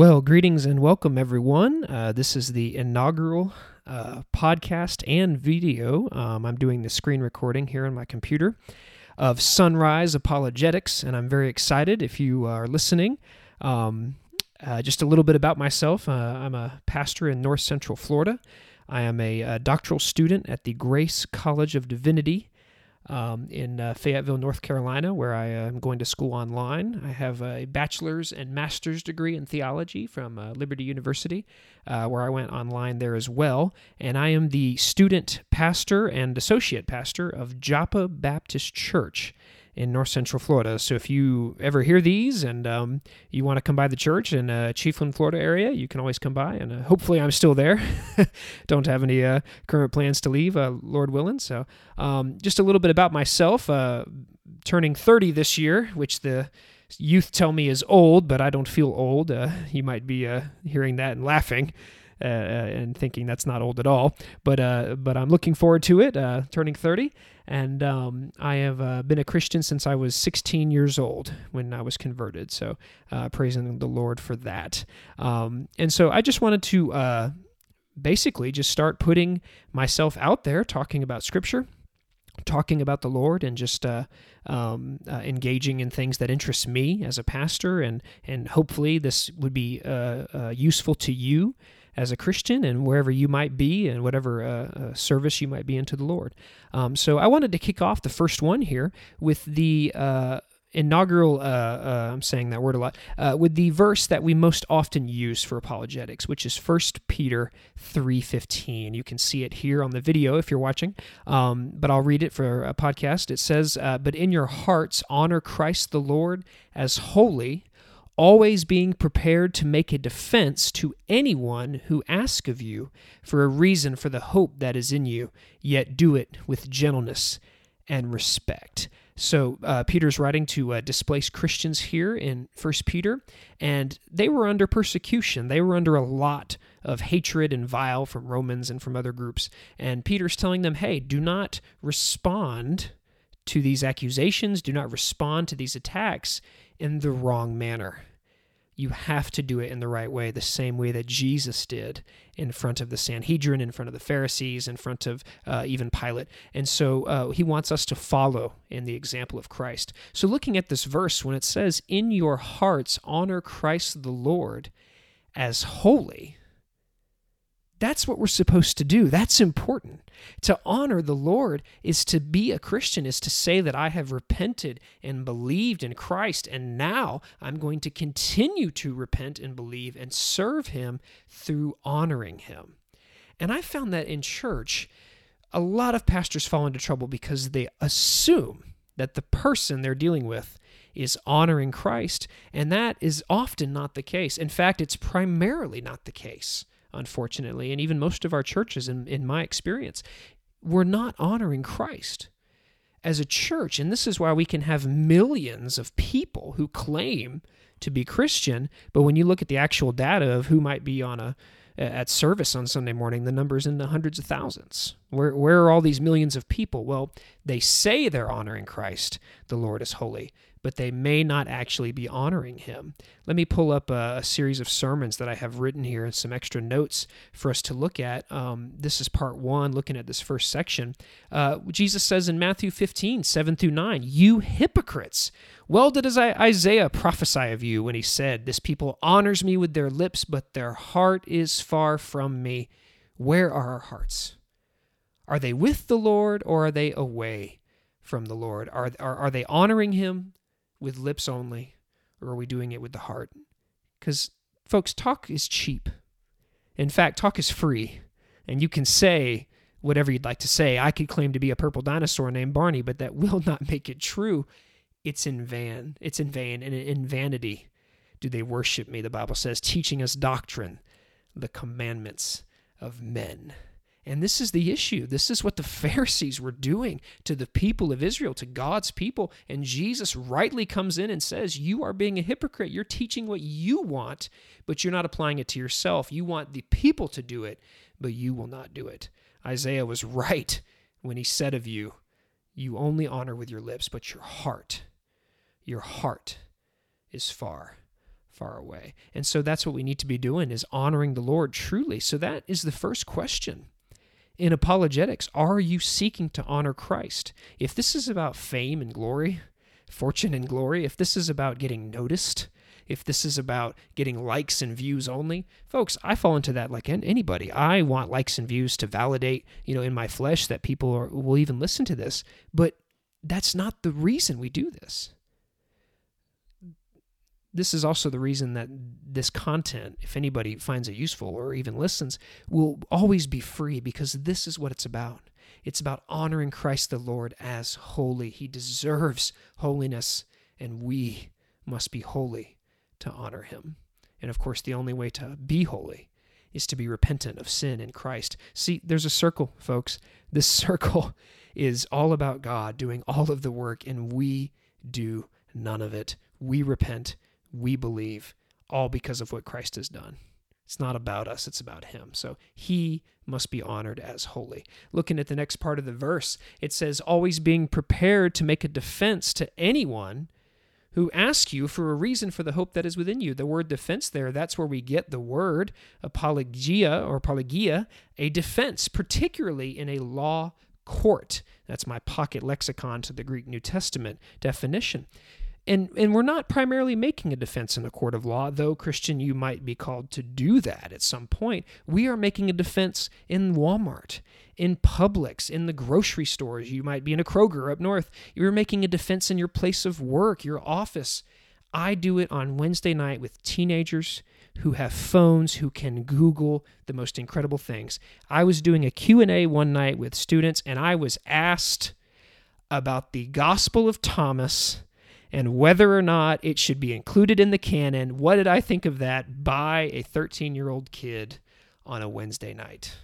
Well, greetings and welcome, everyone. Uh, this is the inaugural uh, podcast and video. Um, I'm doing the screen recording here on my computer of Sunrise Apologetics, and I'm very excited if you are listening. Um, uh, just a little bit about myself uh, I'm a pastor in North Central Florida. I am a, a uh, doctoral student at the Grace College of Divinity um, in uh, Fayetteville, North Carolina, where I am going to school online. I have a bachelor's and master's degree in theology from uh, Liberty University, uh, where I went online there as well. And I am the student pastor and associate pastor of Joppa Baptist Church in North Central Florida. So if you ever hear these and um, you want to come by the church in uh, Chiefland, Florida area, you can always come by. And uh, hopefully, I'm still there. Don't have any uh, current plans to leave, uh, Lord willing. So um, just a little bit about myself. Uh, turning 30 this year, which the youth tell me is old, but I don't feel old. Uh, you might be hearing that and laughing. Uh, and thinking that's not old at all. But uh, but I'm looking forward to it, uh, turning 30. And um, I have uh, been a Christian since I was 16 years old when I was converted. So uh, praising the Lord for that. Um, and so I just wanted to uh, basically just start putting myself out there, talking about Scripture talking about the Lord and just uh, um, uh, engaging in things that interest me as a pastor, and and hopefully this would be uh, useful to you as a Christian and wherever you might be and whatever uh, uh, service you might be into the Lord. Um, so I wanted to kick off the first one here with the uh, inaugural, uh, uh, I'm saying that word a lot, uh, with the verse that we most often use for apologetics, which is 1 Peter 3.15. You can see it here on the video if you're watching, um, but I'll read it for a podcast. It says, But in your hearts honor Christ the Lord as holy, always being prepared to make a defense to anyone who asks of you for a reason for the hope that is in you, yet do it with gentleness and respect. So uh, Peter's writing to uh, displaced Christians here in First Peter, and they were under persecution. They were under a lot of hatred and vile from Romans and from other groups. And Peter's telling them, hey, do not respond to these accusations, do not respond to these attacks in the wrong manner you have to do it in the right way, the same way that Jesus did in front of the Sanhedrin, in front of the Pharisees, in front of uh, even Pilate. And so uh, he wants us to follow in the example of Christ. So, looking at this verse, when it says, In your hearts honor Christ the Lord as holy, that's what we're supposed to do. That's important. To honor the Lord is to be a Christian, is to say that I have repented and believed in Christ, and now I'm going to continue to repent and believe and serve Him through honoring Him. And I found that in church, a lot of pastors fall into trouble because they assume that the person they're dealing with is honoring Christ, and that is often not the case. In fact, it's primarily not the case unfortunately, and even most of our churches, in, in my experience, we're not honoring Christ as a church. And this is why we can have millions of people who claim to be Christian, but when you look at the actual data of who might be on a at service on Sunday morning, the number's in the hundreds of thousands. Where where are all these millions of people? Well, they say they're honoring Christ, the Lord is holy, but they may not actually be honoring him. Let me pull up a, a, series of sermons that I have written here and some extra notes for us to look at. Um, this is part one, looking at this first section. Uh, Jesus says in Matthew 15, 7 through 9, You hypocrites! Well did Isaiah prophesy of you when he said, This people honors me with their lips, but their heart is far from me. Where are our hearts? Are they with the Lord or are they away from the Lord? Are, are, are they honoring him with lips only, or are we doing it with the heart? Because, folks, talk is cheap. In fact, talk is free. And you can say whatever you'd like to say. I could claim to be a purple dinosaur named Barney, but that will not make it true. It's in vain. It's in vain and in vanity do they worship me, the Bible says, teaching us doctrine, the commandments of men. And this is the issue. This is what the Pharisees were doing to the people of Israel, to God's people. And Jesus rightly comes in and says, You are being a hypocrite. You're teaching what you want, but you're not applying it to yourself. You want the people to do it, but you will not do it. Isaiah was right when he said of you, You only honor with your lips, but your heart, your heart is far far away. And so that's what we need to be doing is honoring the Lord truly. So that is the first question. In apologetics, are you seeking to honor Christ? If this is about fame and glory, fortune and glory, if this is about getting noticed, if this is about getting likes and views only, folks, I fall into that like anybody. I want likes and views to validate, you know, in my flesh that people are, will even listen to this. But that's not the reason we do this this is also the reason that this content, if anybody finds it useful or even listens, will always be free because this is what it's about. It's about honoring Christ the Lord as holy. He deserves holiness, and we must be holy to honor him. And of course, the only way to be holy is to be repentant of sin in Christ. See, there's a circle, folks. This circle is all about God doing all of the work, and we do none of it. We repent we believe, all because of what Christ has done. It's not about us, it's about him. So he must be honored as holy. Looking at the next part of the verse, it says, always being prepared to make a defense to anyone who asks you for a reason for the hope that is within you. The word defense there, that's where we get the word apologia or apologia, a defense, particularly in a law court. That's my pocket lexicon to the Greek New Testament definition. And, and we're not primarily making a defense in a court of law, though, Christian, you might be called to do that at some point. We are making a defense in Walmart, in Publix, in the grocery stores. You might be in a Kroger up north. You're making a defense in your place of work, your office. I do it on Wednesday night with teenagers who have phones who can google the most incredible things i was doing a q&a one night with students and i was asked about the gospel of thomas and whether or not it should be included in the canon. What did I think of that by a 13 year old kid on a Wednesday night?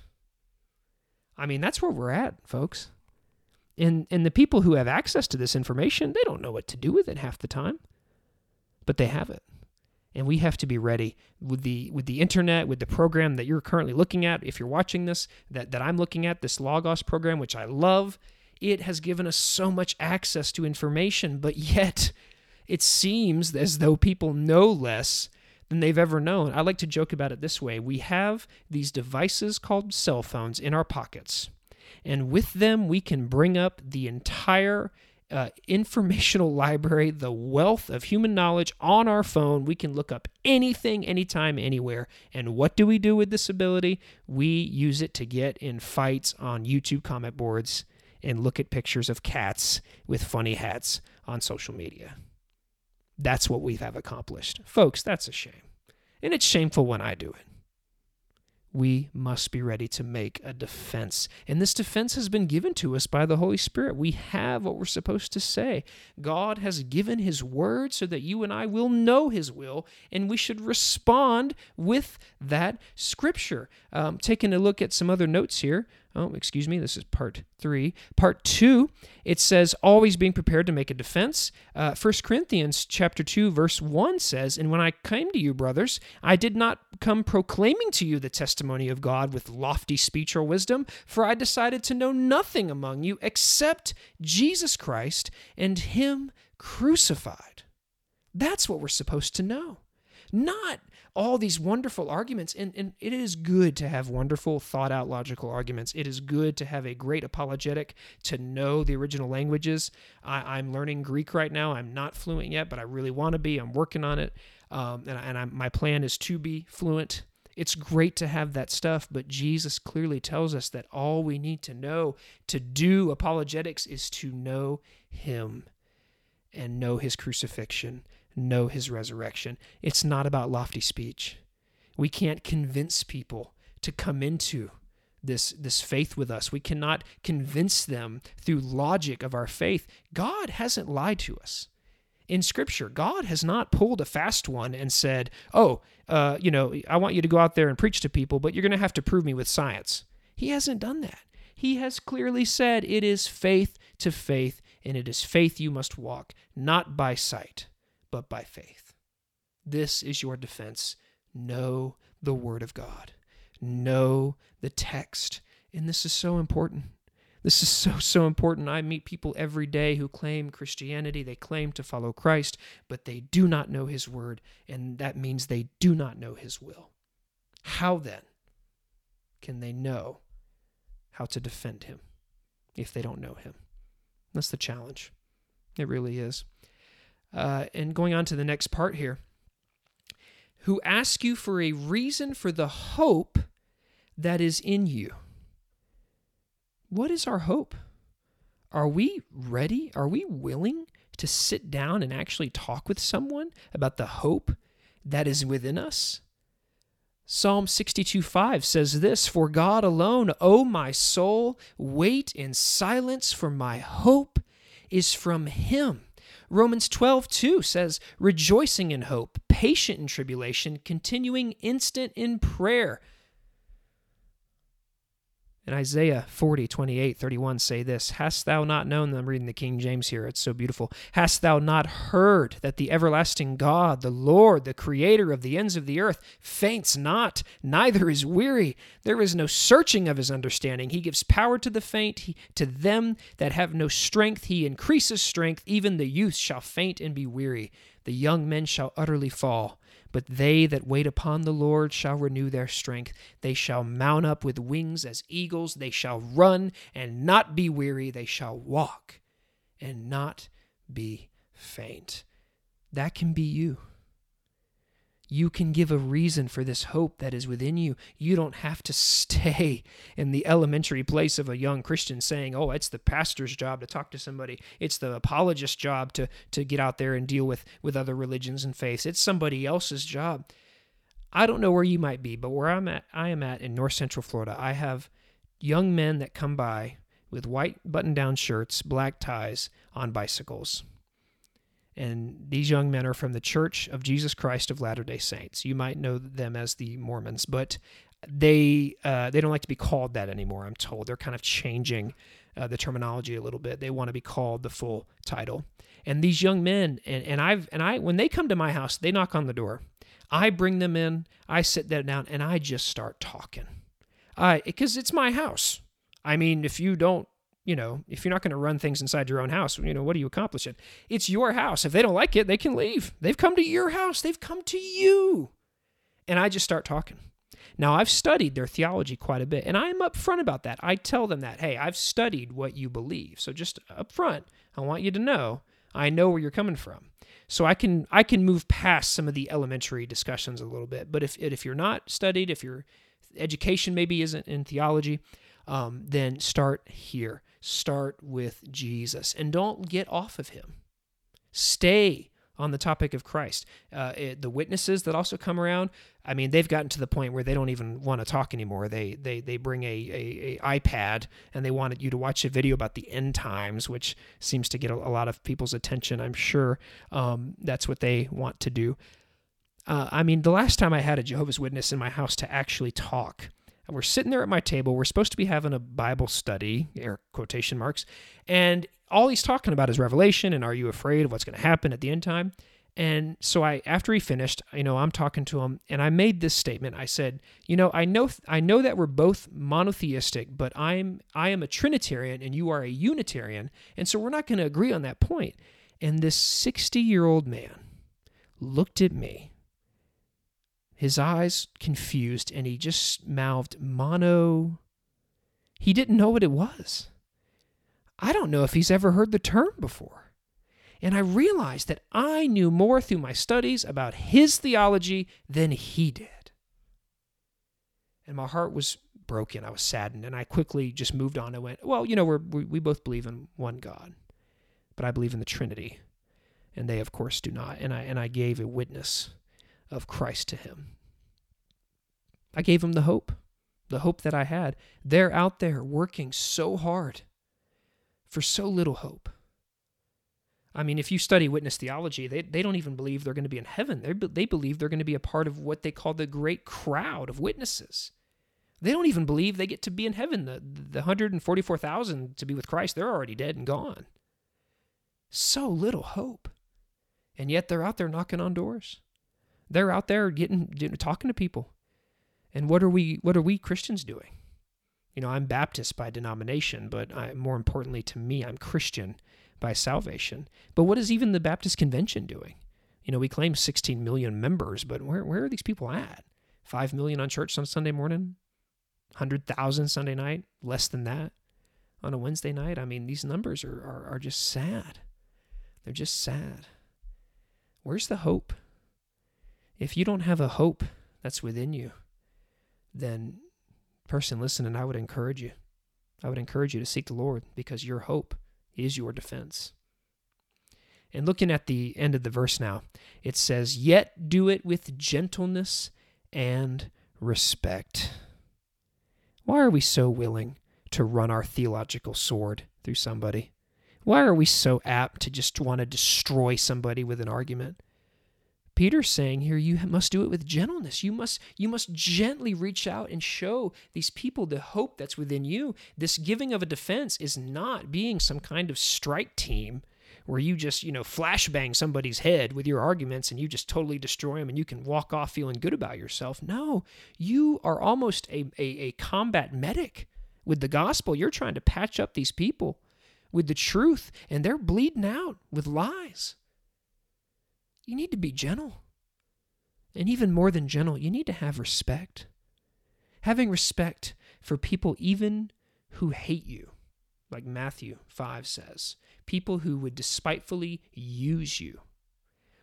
I mean, that's where we're at, folks. And, and the people who have access to this information, they don't know what to do with it half the time, but they have it. And we have to be ready with the with the internet, with the program that you're currently looking at. If you're watching this, that, that I'm looking at, this Logos program, which I love, it has given us so much access to information, but yet it seems as though people know less than they've ever known. I like to joke about it this way we have these devices called cell phones in our pockets, and with them, we can bring up the entire uh, informational library, the wealth of human knowledge on our phone. We can look up anything, anytime, anywhere. And what do we do with this ability? We use it to get in fights on YouTube comment boards and look at pictures of cats with funny hats on social media. That's what we have accomplished. Folks, that's a shame. And it's shameful when I do it. We must be ready to make a defense. And this defense has been given to us by the Holy Spirit. We have what we're supposed to say. God has given His word so that you and I will know His will, and we should respond with that scripture. Um, taking a look at some other notes here oh, excuse me, this is part three. Part two, it says, always being prepared to make a defense. Uh, 1 Corinthians chapter 2, verse 1 says, And when I came to you, brothers, I did not come proclaiming to you the testimony of God with lofty speech or wisdom, for I decided to know nothing among you except Jesus Christ and Him crucified. That's what we're supposed to know. Not all these wonderful arguments. And, and it is good to have wonderful, thought out logical arguments. It is good to have a great apologetic, to know the original languages. I, am learning Greek right now. I'm not fluent yet, but I really want to be. I'm working on it. Um, and and I'm, my plan is to be fluent. It's great to have that stuff, but Jesus clearly tells us that all we need to know to do apologetics is to know Him and know His crucifixion know his resurrection. It's not about lofty speech. We can't convince people to come into this this faith with us. We cannot convince them through logic of our faith. God hasn't lied to us. In Scripture, God has not pulled a fast one and said, "Oh, uh, you know, I want you to go out there and preach to people, but you're going to have to prove me with science." He hasn't done that. He has clearly said it is faith to faith, and it is faith you must walk, not by sight but by faith. This is your defense. Know the Word of God, know the text. And this is so important. This is so, so important. I meet people every day who claim Christianity, they claim to follow Christ, but they do not know His Word, and that means they do not know His will. How then can they know how to defend Him if they don't know Him? That's the challenge. It really is. Uh, and going on to the next part here who ask you for a reason for the hope that is in you what is our hope? Are we ready? Are we willing to sit down and actually talk with someone about the hope that is within us? Psalm 62 5 says this For God alone, O my soul, wait in silence, for my hope is from Him. Romans 12 2 says, Rejoicing in hope, patient in tribulation, continuing instant in prayer and Isaiah 40, 28, 31 say this Hast thou not known, I'm reading the King James here, it's so beautiful. Hast thou not heard that the everlasting God, the Lord, the creator of the ends of the earth, faints not, neither is weary? There is no searching of his understanding. He gives power to the faint, he, to them that have no strength, he increases strength. Even the youth shall faint and be weary. The young men shall utterly fall. But they that wait upon the Lord shall renew their strength. They shall mount up with wings as eagles. They shall run and not be weary. They shall walk and not be faint. That can be you. You can give a reason for this hope that is within you. You don't have to stay in the elementary place of a young Christian saying, oh, it's the pastor's job to talk to somebody. It's the apologist's job to, to get out there and deal with, with other religions and faiths. It's somebody else's job. I don't know where you might be, but where I'm at, I am at in North Central Florida, I have young men that come by with white button down shirts, black ties on bicycles and these young men are from the Church of Jesus Christ of Latter Day Saints. You might know them as the Mormons, but they uh, they don't like to be called that anymore. I'm told they're kind of changing uh, the terminology a little bit. They want to be called the full title. And these young men, and, and I've and I when they come to my house, they knock on the door. I bring them in. I sit them down, and I just start talking. I because it's my house. I mean, if you don't you know, if you're not going to run things inside your own house, you know, what are you accomplishing? It's your house. If they don't like it, they can leave. They've come to your house, they've come to you. And I just start talking. Now, I've studied their theology quite a bit, and I am upfront about that. I tell them that, hey, I've studied what you believe. So just upfront, I want you to know I know where you're coming from. So I can I can move past some of the elementary discussions a little bit. But if if you're not studied, if your education maybe isn't in theology, um, then start here start with Jesus and don't get off of him. Stay on the topic of Christ. Uh, it, the witnesses that also come around, I mean, they've gotten to the point where they don't even want to talk anymore. They they they bring a, a, a iPad and they wanted you to watch a video about the end times, which seems to get a, a lot of people's attention. I'm sure um, that's what they want to do. Uh, I mean, the last time I had a Jehovah's Witness in my house to actually talk, and we're sitting there at my table. We're supposed to be having a Bible study, air quotation marks, and all he's talking about is Revelation and are you afraid of what's going to happen at the end time? And so I after he finished, you know, I'm talking to him and I made this statement. I said, "You know, I know I know that we're both monotheistic, but I'm I am a trinitarian and you are a unitarian, and so we're not going to agree on that point." And this 60-year-old man looked at me his eyes confused, and he just mouthed mono. He didn't know what it was. I don't know if he's ever heard the term before. And I realized that I knew more through my studies about his theology than he did. And my heart was broken. I was saddened. And I quickly just moved on and went, well, you know, we, we both believe in one God, but I believe in the Trinity. And they, of course, do not. And I, and I gave a witness of Christ to him. I gave him the hope, the hope that I had. They're out there working so hard for so little hope. I mean, if you study witness theology, they, they don't even believe they're going to be in heaven. They, they believe they're going to be a part of what they call the great crowd of witnesses. They don't even believe they get to be in heaven. The, the 144,000 to be with Christ, they're already dead and gone. So little hope. And yet they're out there knocking on doors. They're out there getting, talking to people. And what are we what are we Christians doing? You know, I'm Baptist by denomination, but I, more importantly to me, I'm Christian by salvation. But what is even the Baptist Convention doing? You know, we claim 16 million members, but where, where are these people at? 5 million on church on Sunday morning? 100,000 Sunday night? Less than that on a Wednesday night? I mean, these numbers are, are, are just sad. They're just sad. Where's the hope? If you don't have a hope that's within you, then, person listening, I would encourage you. I would encourage you to seek the Lord because your hope is your defense. And looking at the end of the verse now, it says, Yet do it with gentleness and respect. Why are we so willing to run our theological sword through somebody? Why are we so apt to just want to destroy somebody with an argument? Peter's saying here you must do it with gentleness. You must you must gently reach out and show these people the hope that's within you. This giving of a defense is not being some kind of strike team where you just, you know, flashbang somebody's head with your arguments and you just totally destroy them and you can walk off feeling good about yourself. No, you are almost a, a, a combat medic with the gospel. You're trying to patch up these people with the truth and they're bleeding out with lies. You need to be gentle. And even more than gentle, you need to have respect. Having respect for people even who hate you, like Matthew 5 says people who would despitefully use you.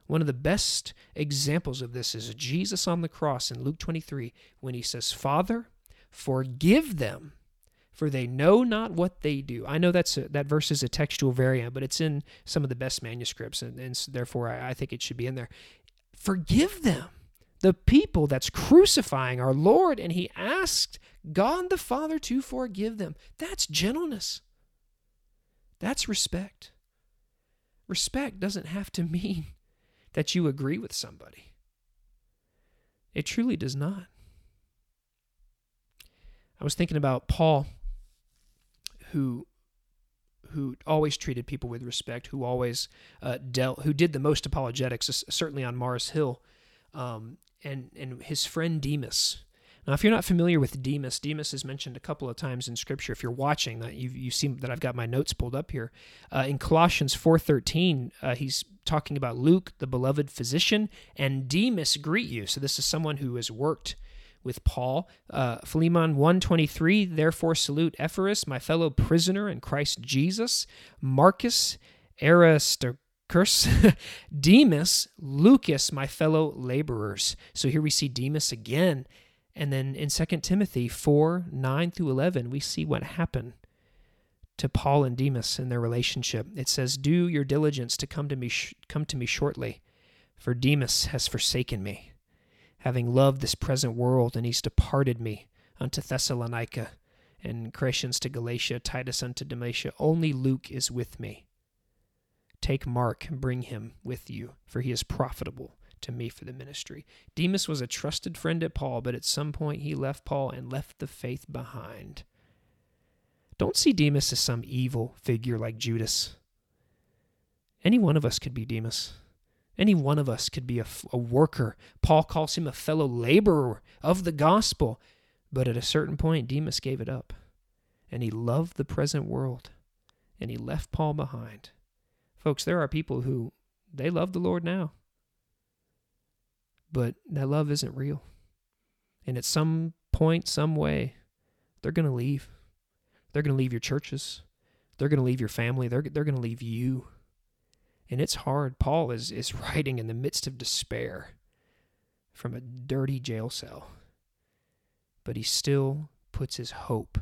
One of the best examples of this is Jesus on the cross in Luke 23 when he says, Father, forgive them, for they know not what they do. I know that's a, that verse is a textual variant, but it's in some of the best manuscripts, and, and therefore I, I think it should be in there. Forgive them, the people that's crucifying our Lord, and he asked God the Father to forgive them. That's gentleness. That's respect. Respect doesn't have to mean that you agree with somebody, it truly does not. I was thinking about Paul, who who always treated people with respect, who always uh, dealt, who did the most apologetics, certainly on Mars Hill, um, and and his friend Demas, now, if you're not familiar with Demas, Demas is mentioned a couple of times in Scripture. If you're watching, that you you see that I've got my notes pulled up here. Uh, in Colossians 4:13, uh, he's talking about Luke, the beloved physician, and Demas greet you. So this is someone who has worked with Paul. Uh, Philemon 1:23, therefore salute Epaphras, my fellow prisoner in Christ Jesus, Marcus, Aristarchus, Demas, Lucas, my fellow laborers. So here we see Demas again and then in 2 Timothy 4 9 through 11, we see what happened to Paul and Demas in their relationship. It says, Do your diligence to come to me, sh- come to me shortly, for Demas has forsaken me, having loved this present world, and he's departed me unto Thessalonica, and Crescens to Galatia, Titus unto Dalmatia. Only Luke is with me. Take Mark and bring him with you, for he is profitable to me for the ministry. Demas was a trusted friend at Paul, but at some point he left Paul and left the faith behind. Don't see Demas as some evil figure like Judas. Any one of us could be Demas. Any one of us could be a, a worker. Paul calls him a fellow laborer of the gospel. But at a certain point, Demas gave it up. And he loved the present world. And he left Paul behind. Folks, there are people who they love the Lord now but that love isn't real. And at some point, some way, they're going to leave. They're going to leave your churches. They're going to leave your family. They're, they're going to leave you. And it's hard. Paul is, is writing in the midst of despair from a dirty jail cell. But he still puts his hope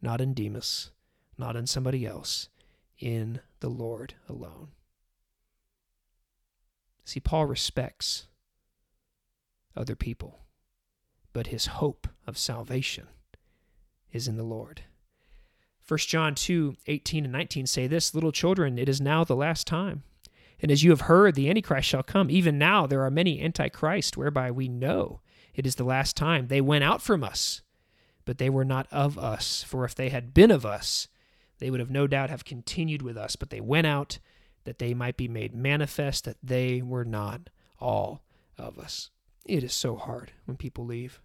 not in Demas, not in somebody else, in the Lord alone. See, Paul respects other people, but his hope of salvation is in the Lord. 1 John 2 18 and 19 say this Little children, it is now the last time. And as you have heard, the Antichrist shall come. Even now there are many Antichrist, whereby we know it is the last time. They went out from us, but they were not of us. For if they had been of us, they would have no doubt have continued with us. But they went out that they might be made manifest that they were not all of us. It is so hard when people leave.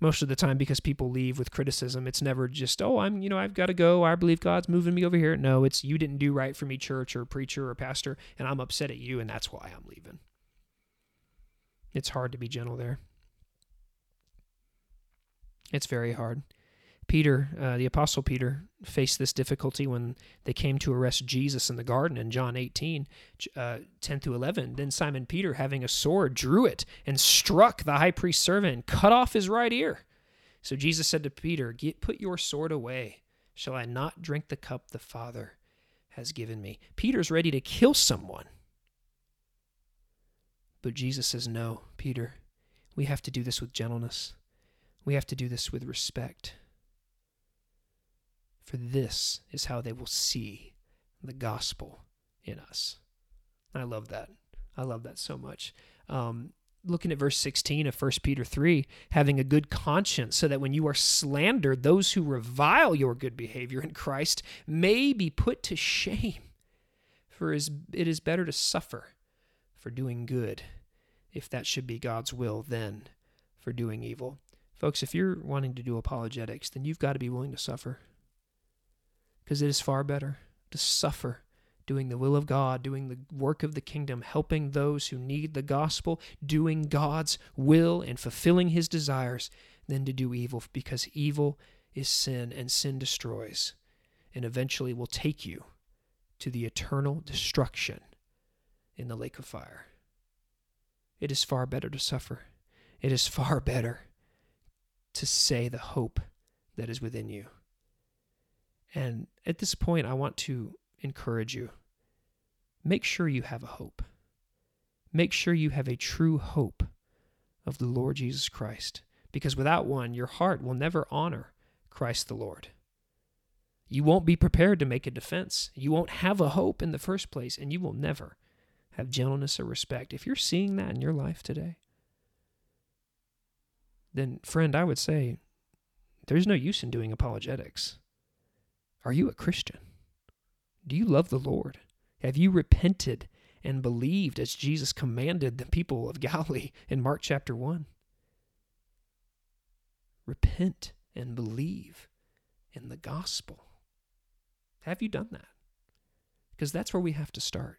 Most of the time because people leave with criticism. It's never just, oh, I'm, you know, I've got to go. I believe God's moving me over here. No, it's you didn't do right for me, church or preacher or pastor, and I'm upset at you, and that's why I'm leaving. It's hard to be gentle there. It's very hard. Peter, uh, the Apostle Peter, faced this difficulty when they came to arrest Jesus in the garden in John 18, uh, 10 through 11. Then Simon Peter, having a sword, drew it and struck the high priest's servant and cut off his right ear. So Jesus said to Peter, Put your sword away. Shall I not drink the cup the Father has given me? Peter's ready to kill someone. But Jesus says, No, Peter, we have to do this with gentleness. We have to do this with respect for this is how they will see the gospel in us. I love that. I love that so much. Um, looking at verse 16 of 1 Peter 3, having a good conscience, so that when you are slandered, those who revile your good behavior in Christ may be put to shame. For it is better to suffer for doing good, if that should be God's will, than for doing evil. Folks, if you're wanting to do apologetics, then you've got to be willing to suffer because it is far better to suffer doing the will of God, doing the work of the kingdom, helping those who need the gospel, doing God's will and fulfilling his desires, than to do evil, because evil is sin and sin destroys and eventually will take you to the eternal destruction in the lake of fire. It is far better to suffer. It is far better to say the hope that is within you. And at this point, I want to encourage you make sure you have a hope. Make sure you have a true hope of the Lord Jesus Christ, because without one, your heart will never honor Christ the Lord. You won't be prepared to make a defense. You won't have a hope in the first place, and you will never have gentleness or respect. If you're seeing that in your life today, then, friend, I would say there's no use in doing apologetics. Are you a Christian? Do you love the Lord? Have you repented and believed as Jesus commanded the people of Galilee in Mark chapter 1? Repent and believe in the gospel. Have you done that? Because that's where we have to start.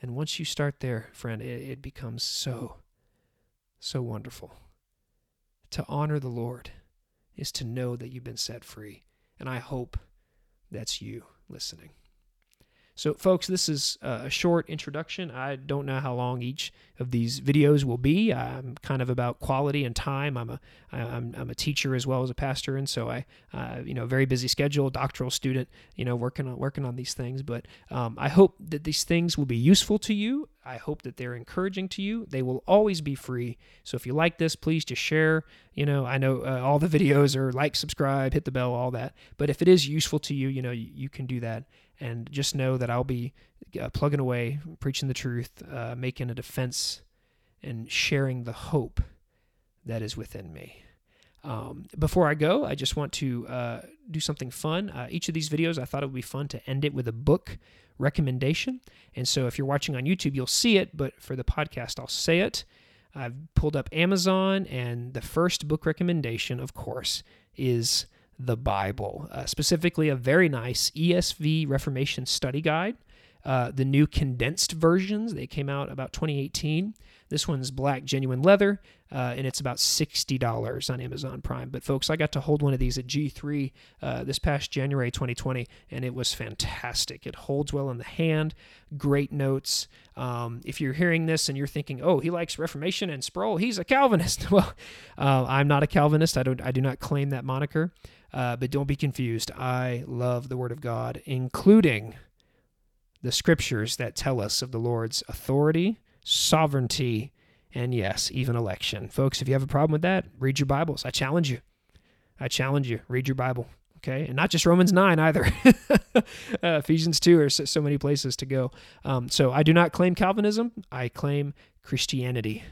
And once you start there, friend, it, it becomes so, so wonderful. To honor the Lord is to know that you've been set free and I hope that's you listening. So, folks, this is a short introduction. I don't know how long each of these videos will be. I'm kind of about quality and time. I'm a I'm, I'm a teacher as well as a pastor, and so I, uh, you know, very busy schedule, doctoral student, you know, working on working on these things. But um, I hope that these things will be useful to you. I hope that they're encouraging to you. They will always be free. So if you like this, please just share. You know, I know uh, all the videos are like, subscribe, hit the bell, all that. But if it is useful to you, you know, you, you can do that. And just know that I'll be uh, plugging away, preaching the truth, uh, making a defense, and sharing the hope that is within me. Um, before I go, I just want to uh, do something fun. Uh, each of these videos, I thought it would be fun to end it with a book recommendation. And so if you're watching on YouTube, you'll see it, but for the podcast, I'll say it. I've pulled up Amazon, and the first book recommendation, of course, is the Bible, uh, specifically a very nice ESV Reformation study guide. Uh, the new condensed versions, they came out about 2018. This one's black genuine leather, uh, and it's about $60 on Amazon Prime. But folks, I got to hold one of these at G3 uh, this past January 2020, and it was fantastic. It holds well in the hand, great notes. Um, if you're hearing this and you're thinking, oh, he likes Reformation and Sproul, he's a Calvinist. well, uh, I'm not a Calvinist. I don't. I do not claim that moniker. Uh, but don't be confused. I love the Word of God, including the scriptures that tell us of the Lord's authority sovereignty, and yes, even election. Folks, if you have a problem with that, read your Bibles. I challenge you. I challenge you. Read your Bible. Okay. And not just Romans 9 either. uh, Ephesians 2 are so, so, many places to go. Um, so I do not claim Calvinism. I claim Christianity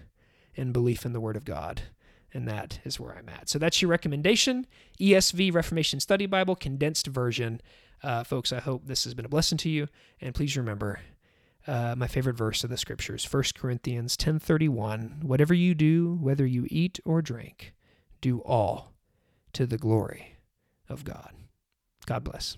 and belief in the Word of God. And that is where I'm at. So that's your recommendation ESV Reformation Study Bible, condensed version. Uh, folks, I hope this has been a blessing to you. And please remember, uh, my favorite verse of the scriptures 1 corinthians 10.31 whatever you do whether you eat or drink do all to the glory of God. God bless.